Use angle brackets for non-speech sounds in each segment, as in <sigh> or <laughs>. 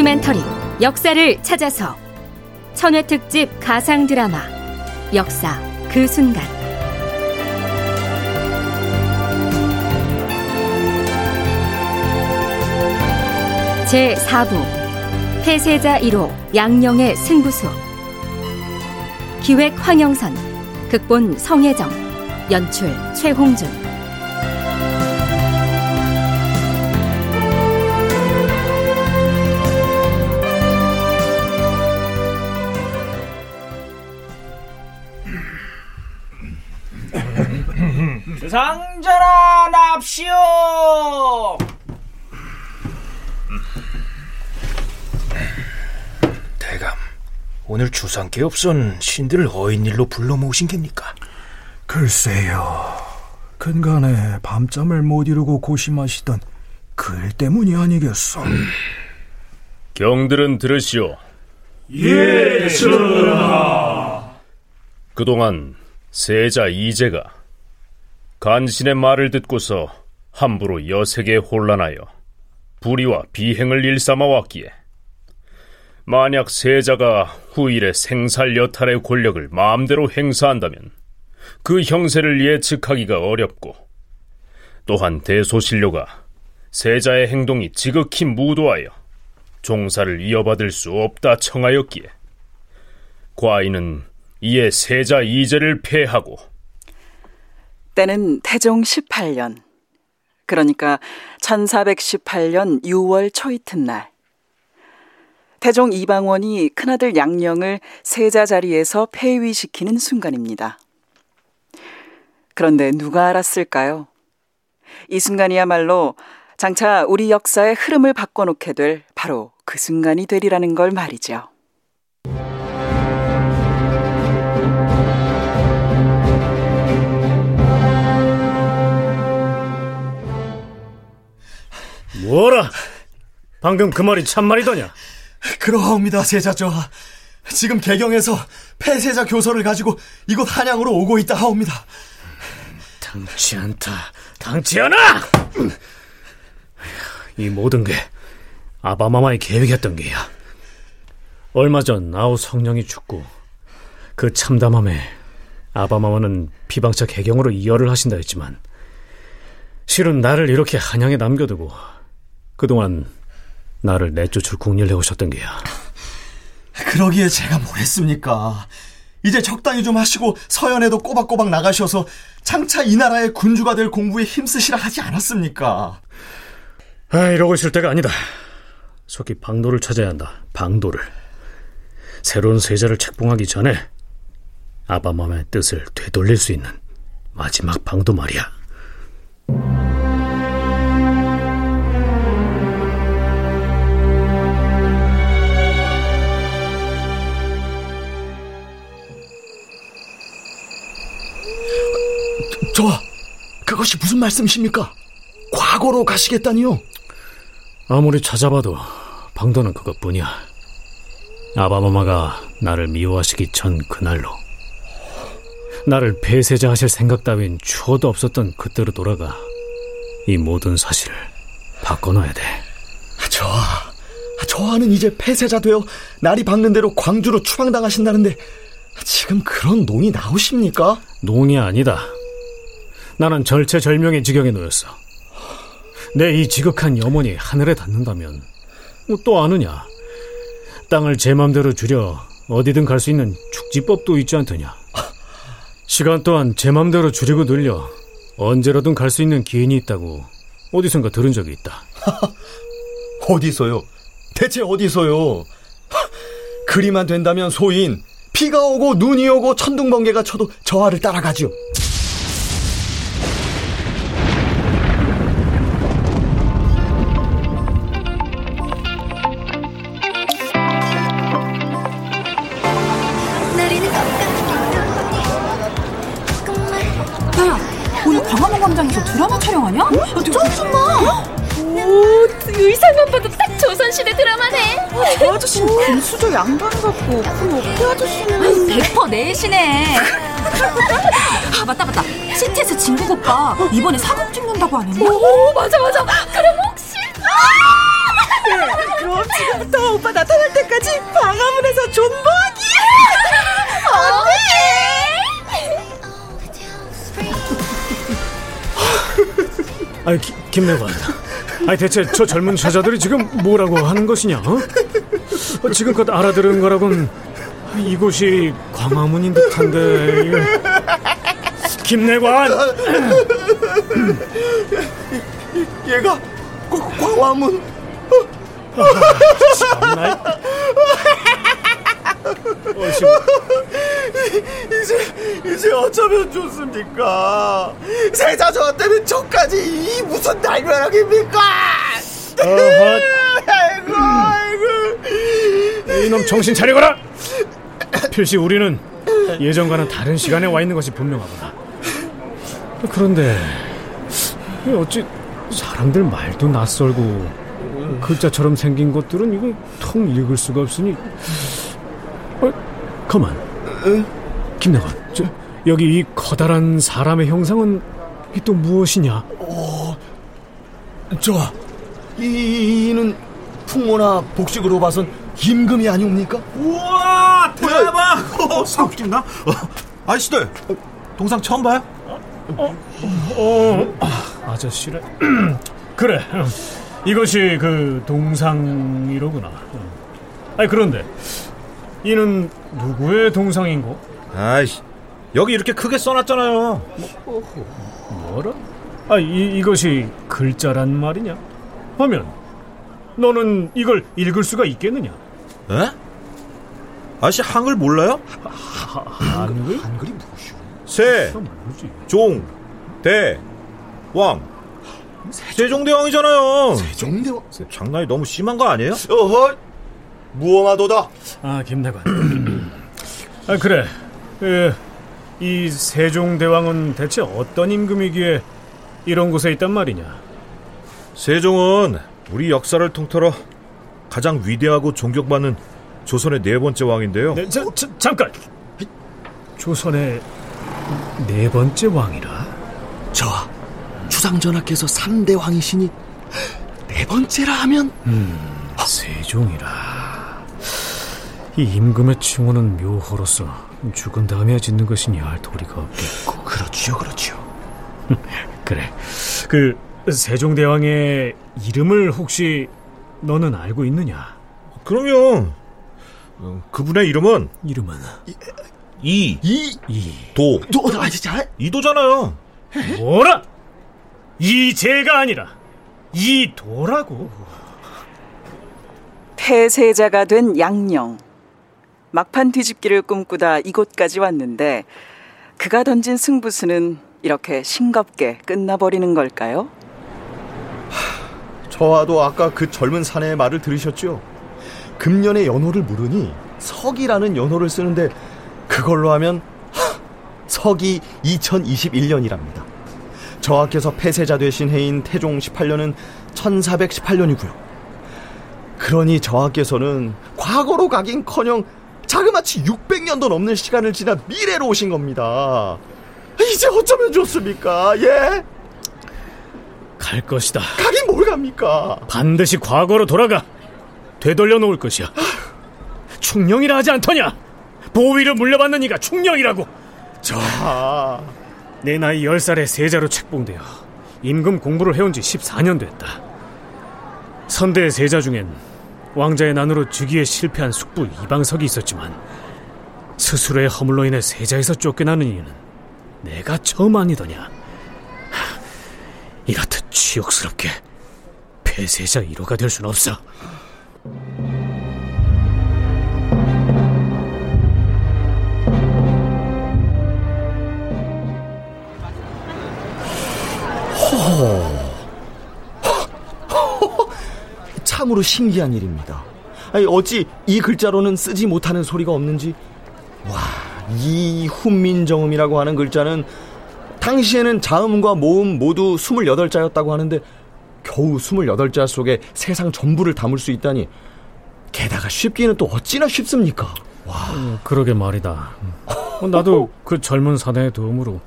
다큐멘터리 역사를 찾아서. 천회 특집 가상 드라마 역사 그 순간. 제 4부 폐세자 1호 양령의 승부수. 기획 황영선 극본 성혜정 연출 최홍준 주상전하 납시오. 대감, 오늘 주상께 없선 신들을 어인일로 불러 모으신 겁니까? 글쎄요. 근간에 밤잠을 못 이루고 고심하시던 그일 때문이 아니겠어. <clears throat> 경들은 들으시오. 예, 전하. 그동안 세자 이재가 간신의 말을 듣고서 함부로 여색에 혼란하여 불의와 비행을 일삼아 왔기에 만약 세자가 후일의 생살 여탈의 권력을 마음대로 행사한다면 그 형세를 예측하기가 어렵고 또한 대소신료가 세자의 행동이 지극히 무도하여 종사를 이어받을 수 없다 청하였기에 과인은 이에 세자 이제를 폐하고 때는 태종 18년 그러니까 1418년 6월 초이튿날 태종 이방원이 큰아들 양령을 세자 자리에서 폐위시키는 순간입니다. 그런데 누가 알았을까요? 이 순간이야말로 장차 우리 역사의 흐름을 바꿔놓게 될 바로 그 순간이 되리라는 걸 말이죠. 뭐라? 방금 그 말이 참말이더냐? 그러옵니다, 세자저. 지금 개경에서 폐세자 교서를 가지고 이곳 한양으로 오고 있다 하옵니다. 당치 않다. 당치 않아! 이 모든 게 아바마마의 계획이었던 게야. 얼마 전 아우 성령이 죽고 그 참담함에 아바마마는 비방차 개경으로 이열을 하신다 했지만 실은 나를 이렇게 한양에 남겨두고 그동안 나를 내쫓을 국리를 내오셨던 게야. 그러기에 제가 뭘 했습니까? 이제 적당히 좀 하시고 서연에도 꼬박꼬박 나가셔서 장차 이 나라의 군주가 될 공부에 힘쓰시라 하지 않았습니까? 아, 이러고 있을 때가 아니다. 속히 방도를 찾아야 한다. 방도를. 새로운 세자를 책봉하기 전에 아바마의 뜻을 되돌릴 수 있는 마지막 방도 말이야. 저, 그것이 무슨 말씀이십니까? 과거로 가시겠다니요? 아무리 찾아봐도 방도는 그것뿐이야. 아바마마가 나를 미워하시기 전 그날로 나를 폐쇄자 하실 생각 따윈 추워도 없었던 그때로 돌아가 이 모든 사실을 바꿔놔야 돼. 저, 저하는 이제 폐쇄자 되어 날이 밝는 대로 광주로 추방당하신다는데 지금 그런 농이 나오십니까? 농이 아니다. 나는 절체절명의 지경에 놓였어. 내 이 지극한 염원이 하늘에 닿는다면 뭐또 아느냐? 땅을 제 맘대로 줄여 어디든 갈 수 있는 축지법도 있지 않더냐? 시간 또한 제 맘대로 줄이고 늘려 언제라든 갈 수 있는 기인이 있다고 어디선가 들은 적이 있다. <laughs> 어디서요? 대체 어디서요? <laughs> 그리만 된다면 소인 비가 오고 눈이 오고 천둥번개가 쳐도 저하를 따라가지요. 금수저 양반 같고 그 어깨 아저씨는 대퍼 내시네. <laughs> 아 맞다 맞다. 시티에서 진국 오빠 이번에 사극 찍는다고 하는데. 오 맞아 맞아. 그럼 혹시? 네, 그럼 지금부터 오빠 나타날 때까지 방화문에서 존버하기! 아이 기, 김내관 아이 대체 저 젊은 여자들이 지금 뭐라고 하는 것이냐 어? 어, 지금껏 알아들은 거라곤 이곳이 광화문인 듯한데. 김내관 얘가 과- 광화문 참나 어, 이제 이제 어쩌면 좋습니까? 세자 저 때문에 저까지 이 무슨 날벼락입니까? 어헛 <laughs> 아이고 아이고 이놈 정신 차리거라! 필시 우리는 예전과는 다른 시간에 와 있는 것이 분명하구나. 그런데 이 어찌 사람들 말도 낯설고 글자처럼 생긴 것들은 이거 통 읽을 수가 없으니. 어, 가만. 김나관 저, 여기 이 커다란 사람의 형상은 이게 또 무엇이냐? 저 이는 풍모나 복식으로 봐선 임금이 아니옵니까? 우와 대박 어, 사웃긴다 어, 아저씨들 동상 처음 봐요? 어, 아저씨래. <clears throat> 그래. 어, 이것이 그 동상이로구나. 어. 아니 그런데 이는 누구의 동상인고? 아이씨 여기 이렇게 크게 써놨잖아요 뭐라? 아, 이, 이것이 글자란 말이냐? 하면 너는 이걸 읽을 수가 있겠느냐? 에? 아저씨 한글 몰라요? 한글? 한글이 무엇이오? 세, 뭐지? 종, 대, 왕 세종 대왕이잖아요 세종대왕 장난이 너무 심한 거 아니에요? 어허 무엄하도다 아, 김나관. <clears throat> 아, 그래. 그, 이 세종대왕은 대체 어떤 임금이기에 이런 곳에 있단 말이냐? 세종은 우리 역사를 통틀어 가장 위대하고 존경받는 조선의 네 번째 왕인데요 네, 자, 자, 잠깐. 조선의 네 번째 왕이라. 저 주상전하께서 3대 왕이시니 네 번째라 하면 세종이라. 이 임금의 칭호는 묘호로서 죽은 다음에 짓는 것이니 할 도리가 없겠고. 그렇지요 그렇지요 <laughs> 그래. 그 세종대왕의 이름을 혹시 너는 알고 있느냐? 그럼요 어, 그분의 이름은 이름은 이, 이이도 너, 아, 진짜 이도잖아요 뭐라? 이제가 아니라 이도라고. 폐세자가 된 양령. 막판 뒤집기를 꿈꾸다 이곳까지 왔는데 그가 던진 승부수는 이렇게 싱겁게 끝나버리는 걸까요? 저와도 아까 그 젊은 사내의 말을 들으셨죠? 금년의 연호를 물으니 석이라는 연호를 쓰는데 그걸로 하면 하, 석이 2021년이랍니다. 저하께서 폐세자 되신 해인 태종 18년은 1418년이고요. 그러니 저하께서는 과거로 가긴커녕 자그마치 600년도 넘는 시간을 지나 미래로 오신 겁니다. 이제 어쩌면 좋습니까? 예? 갈 것이다. 가긴 뭘 갑니까? 반드시 과거로 돌아가 되돌려 놓을 것이야. 충령이라 하지 않더냐? 보위를 물려받는 이가 충령이라고. 자, 내 나이 10살에 세자로 책봉되어 임금 공부를 해온 지 14년 됐다. 선대 세자 중엔 왕자의 난으로 즉위에 실패한 숙부 이방석이 있었지만 스스로의 허물로 인해 세자에서 쫓겨나는 이는 내가 처음 아니더냐. 하, 이렇듯 치욕스럽게 폐세자 1호가 될 순 없어. <laughs> 참으로 신기한 일입니다. 아니, 어찌 이 글자로는 쓰지 못하는 소리가 없는지. 와, 이 훈민정음이라고 하는 글자는 당시에는 자음과 모음 모두 28자였다고 하는데 겨우 28자 속에 세상 전부를 담을 수 있다니 게다가 쉽기는 또 어찌나 쉽습니까? 음, 그러게 말이다. 어, 나도 그 젊은 사내의 도움으로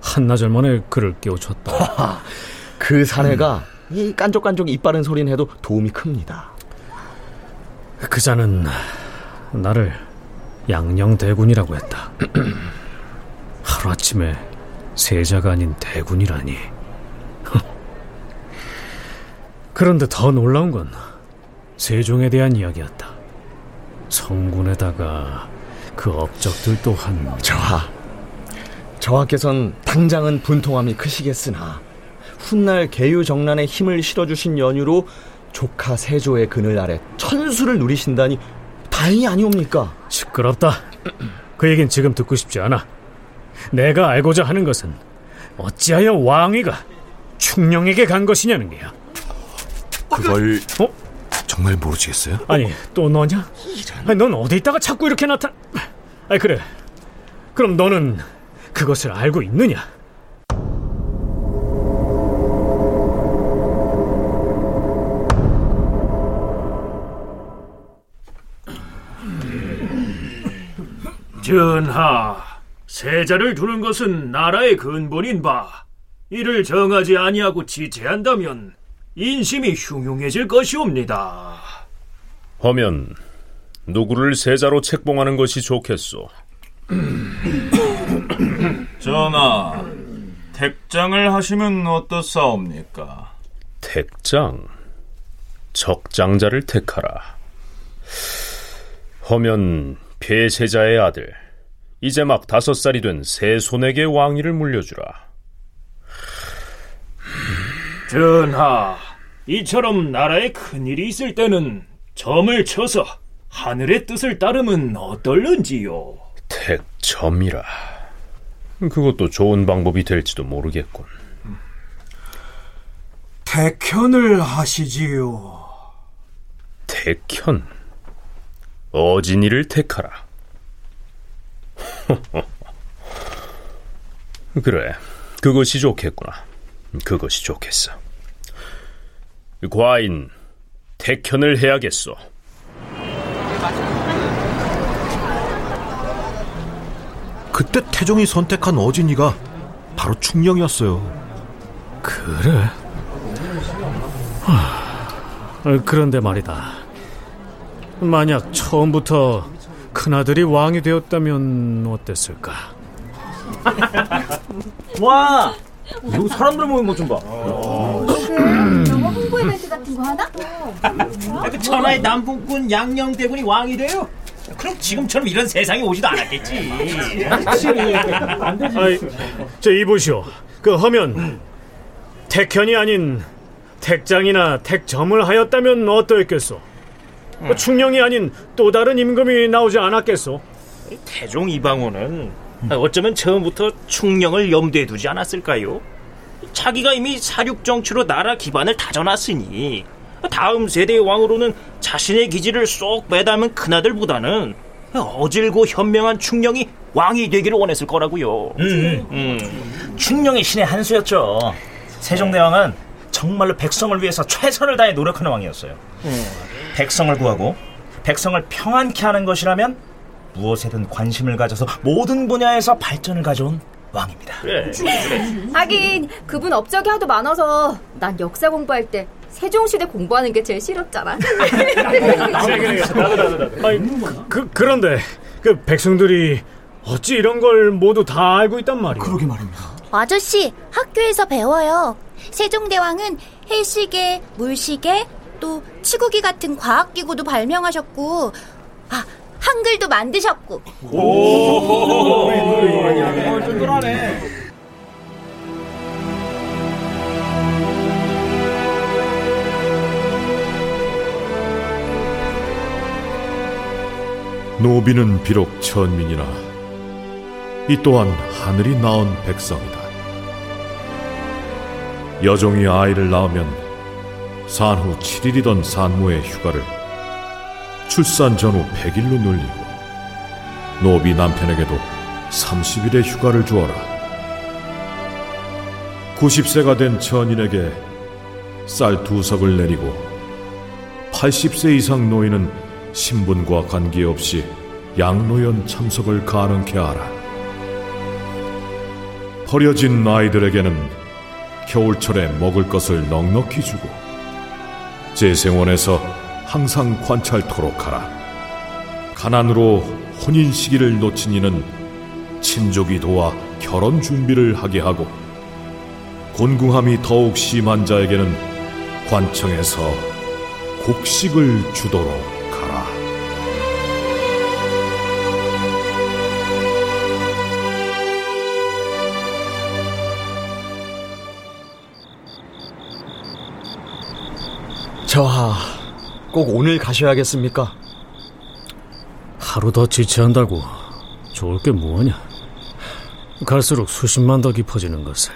한나절 만에 그를 깨우쳤다. <laughs> 그 사내가 이 깐족깐족 이빠른 소리는 해도 도움이 큽니다. 그자는 나를 양녕대군이라고 했다. <clears throat> 하루아침에 세자가 아닌 대군이라니. <laughs> 그런데 더 놀라운 건 세종에 대한 이야기였다. 성군에다가 그 업적들 또한 저하 저하께선 당장은 분통함이 크시겠으나 훗날 개유정란에 힘을 실어주신 연유로 조카 세조의 그늘 아래 천수를 누리신다니 다행이 아니옵니까? 시끄럽다. <clears throat> 그 얘긴 지금 듣고 싶지 않아. 내가 알고자 하는 것은 어찌하여 왕위가 충령에게 간 것이냐는 게야. 그걸 어? 정말 모르시겠어요? 아니 또 너냐? 아니, 넌 어디 있다가 자꾸 이렇게 나타? 아니 그래. 그럼 너는 그것을 알고 있느냐? 전하, 세자를 두는 것은 나라의 근본인 바 이를 정하지 아니하고 지체한다면 인심이 흉흉해질 것이옵니다. 하면 누구를 세자로 책봉하는 것이 좋겠소? <clears throat> 전하, 택장을 하시면 어떻사옵니까? 택장, 적장자를 택하라. 하면 폐세자의 아들, 이제 막 다섯 살이 된 세손에게 왕위를 물려주라. 전하, 이처럼 나라에 큰일이 있을 때는 점을 쳐서 하늘의 뜻을 따르면 어떨는지요? 택점이라. 그것도 좋은 방법이 될지도 모르겠군. 택현을 하시지요. 택현. 어진이를 택하라. <laughs> 그래, 그것이 좋겠구나. 그것이 좋겠어. 과인, 택현을 해야겠소. 그때 태종이 선택한 어진이가 바로 충령이었어요. 그래? 하, 그런데 말이다. 만약 처음부터 큰아들이 왕이 되었다면 어땠을까? <laughs> 와, 여기 사람들 모인 것좀 봐. 영어 홍보 이벤트 같은 거 하나? 그 천하의 남풍꾼 양녕대군이 왕이 돼요? 그럼 지금처럼 이런 세상이 오지도 않았겠지. 아이, 저 이보시오. 그 하면 택현이 아닌 택장이나 택점을 하였다면 어떠했겠소? 그 충령이 아닌 또 다른 임금이 나오지 않았겠소? 태종 이방원은 어쩌면 처음부터 충령을 염두에 두지 않았을까요? 자기가 이미 사륙 정치로 나라 기반을 다져놨으니 다음 세대의 왕으로는 자신의 기지를 쏙 매담은 큰아들보다는 어질고 현명한 충령이 왕이 되기를 원했을 거라고요. 음, 음. 충령의 신의 한 수였죠. 세종대왕은 정말로 백성을 위해서 최선을 다해 노력하는 왕이었어요. 음. 백성을 구하고 백성을 평안케 하는 것이라면 무엇에든 관심을 가져서 모든 분야에서 발전을 가져온 왕입니다. 그래. 하긴 그분 업적이 하도 많아서 난 역사 공부할 때 세종시대 공부하는 게 제일 싫었잖아. <laughs> 아니, 그, 그런데 그 백성들이 어찌 이런 걸 모두 다 알고 있단 말이야? 그러게 말입니다. 아저씨, 학교에서 배워요. 세종대왕은 해시계, 물시계, 또 치구기 같은 과학기구도 발명하셨고, 아, 한글도 만드셨고. 오, 쫀쫀하네. 노비는 비록 천민이나 이 또한 하늘이 낳은 백성이다. 여종이 아이를 낳으면 산후 7일이던 산모의 휴가를 출산 전후 100일로 늘리고 노비 남편에게도 30일의 휴가를 주어라. 90세가 된 천인에게 쌀 두 석을 내리고 80세 이상 노인은 신분과 관계없이 양로연 참석을 가능케 하라. 버려진 아이들에게는 겨울철에 먹을 것을 넉넉히 주고 재생원에서 항상 관찰토록 하라. 가난으로 혼인 시기를 놓친 이는 친족이 도와 결혼 준비를 하게 하고 곤궁함이 더욱 심한 자에게는 관청에서 곡식을 주도록 저하, 꼭 오늘 가셔야겠습니까? 하루 더 지체한다고 좋을 게 뭐하냐? 갈수록 수십만 더 깊어지는 것을.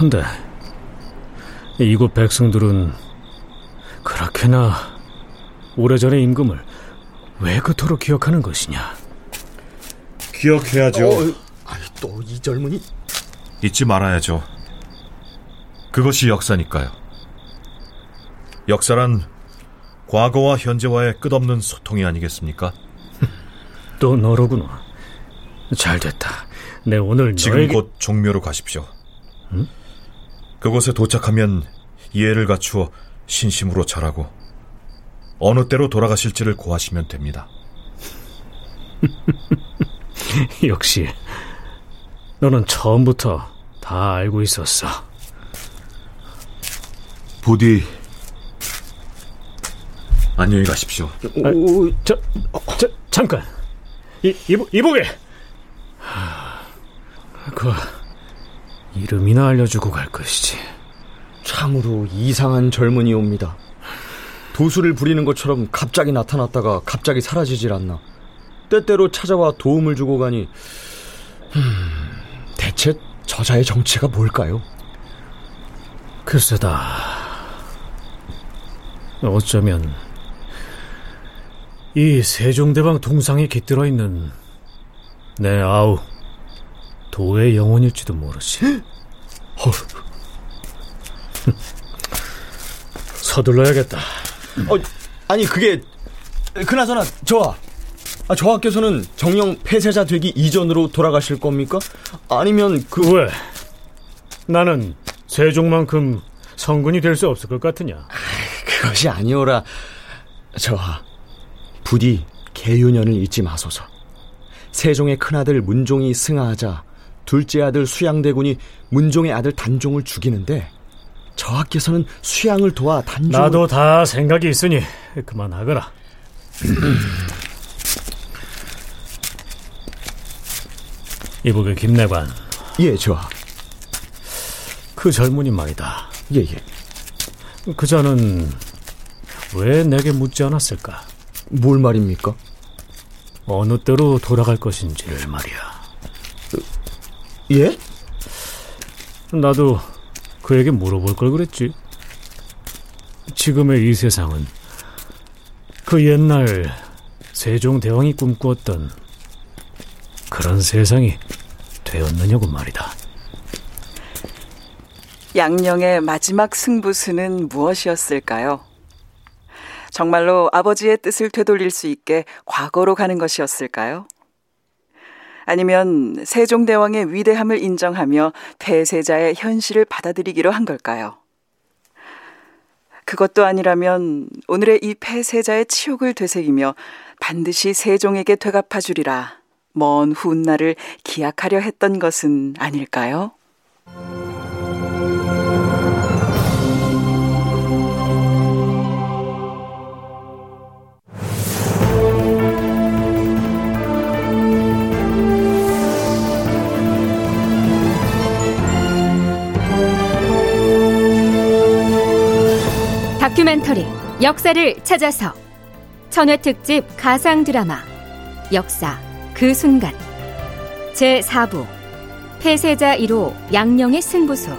헌데 이곳 백성들은 그렇게나 오래전의 임금을 왜 그토록 기억하는 것이냐? 기억해야죠. 어, 또이 젊은이? 잊지 말아야죠. 그것이 역사니까요. 역사란 과거와 현재와의 끝없는 소통이 아니겠습니까? <laughs> 또 너로구나. 잘 됐다. 내 오늘 지금 너에게... 곧 종묘로 가십시오. 응? 그곳에 도착하면 이해를 갖추어 신심으로 절하고 어느 때로 돌아가실지를 고하시면 됩니다. <laughs> 역시 너는 처음부터 다 알고 있었어. 부디 안녕히 가십시오. 아, 저, 저 잠깐 이 이보, 이보게. 그 이름이나 알려주고 갈 것이지. 참으로 이상한 젊은이 옵니다. 도수를 부리는 것처럼 갑자기 나타났다가 갑자기 사라지질 않나. 때때로 찾아와 도움을 주고 가니 음, 대체 저자의 정체가 뭘까요? 글쎄다. 어쩌면 이 세종대왕 동상에 깃들어 있는 내 아우 도의 영혼일지도 모르지. <laughs> 서둘러야겠다. 어, 아니 그게 그나저나 저하 아, 저하께서는 정령 폐쇄자 되기 이전으로 돌아가실 겁니까? 아니면 그 왜? 나는 세종만큼 성군이 될 수 없을 것 같으냐? 그것이 아니오라 저하 부디 계윤년을 잊지 마소서. 세종의 큰아들 문종이 승하하자 둘째 아들 수양대군이 문종의 아들 단종을 죽이는데 저하께서는 수양을 도와 단종 나도 다 생각이 있으니 그만하거라. <clears throat> 이보게 김내관. 예, 저하. 그 젊은이 말이다. 예, 예. 그자는 왜 내게 묻지 않았을까? 뭘 말입니까? 어느 때로 돌아갈 것인지를 말이야. 예? 나도 그에게 물어볼 걸 그랬지. 지금의 이 세상은 그 옛날 세종대왕이 꿈꾸었던 그런 세상이 되었느냐고 말이다. 양령의 마지막 승부수는 무엇이었을까요? 정말로 아버지의 뜻을 되돌릴 수 있게 과거로 가는 것이었을까요? 아니면 세종대왕의 위대함을 인정하며 폐쇄자의 현실을 받아들이기로 한 걸까요? 그것도 아니라면 오늘의 이 폐쇄자의 치욕을 되새기며 반드시 세종에게 되갚아 주리라 먼 훗날을 기약하려 했던 것은 아닐까요? 다큐멘터리 역사를 찾아서. 천회 특집 가상 드라마 역사 그 순간. 제 4부 폐쇄자 1호 양령의 승부수.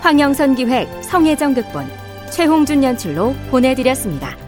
황영선 기획 성혜정 극본 최홍준 연출로 보내드렸습니다.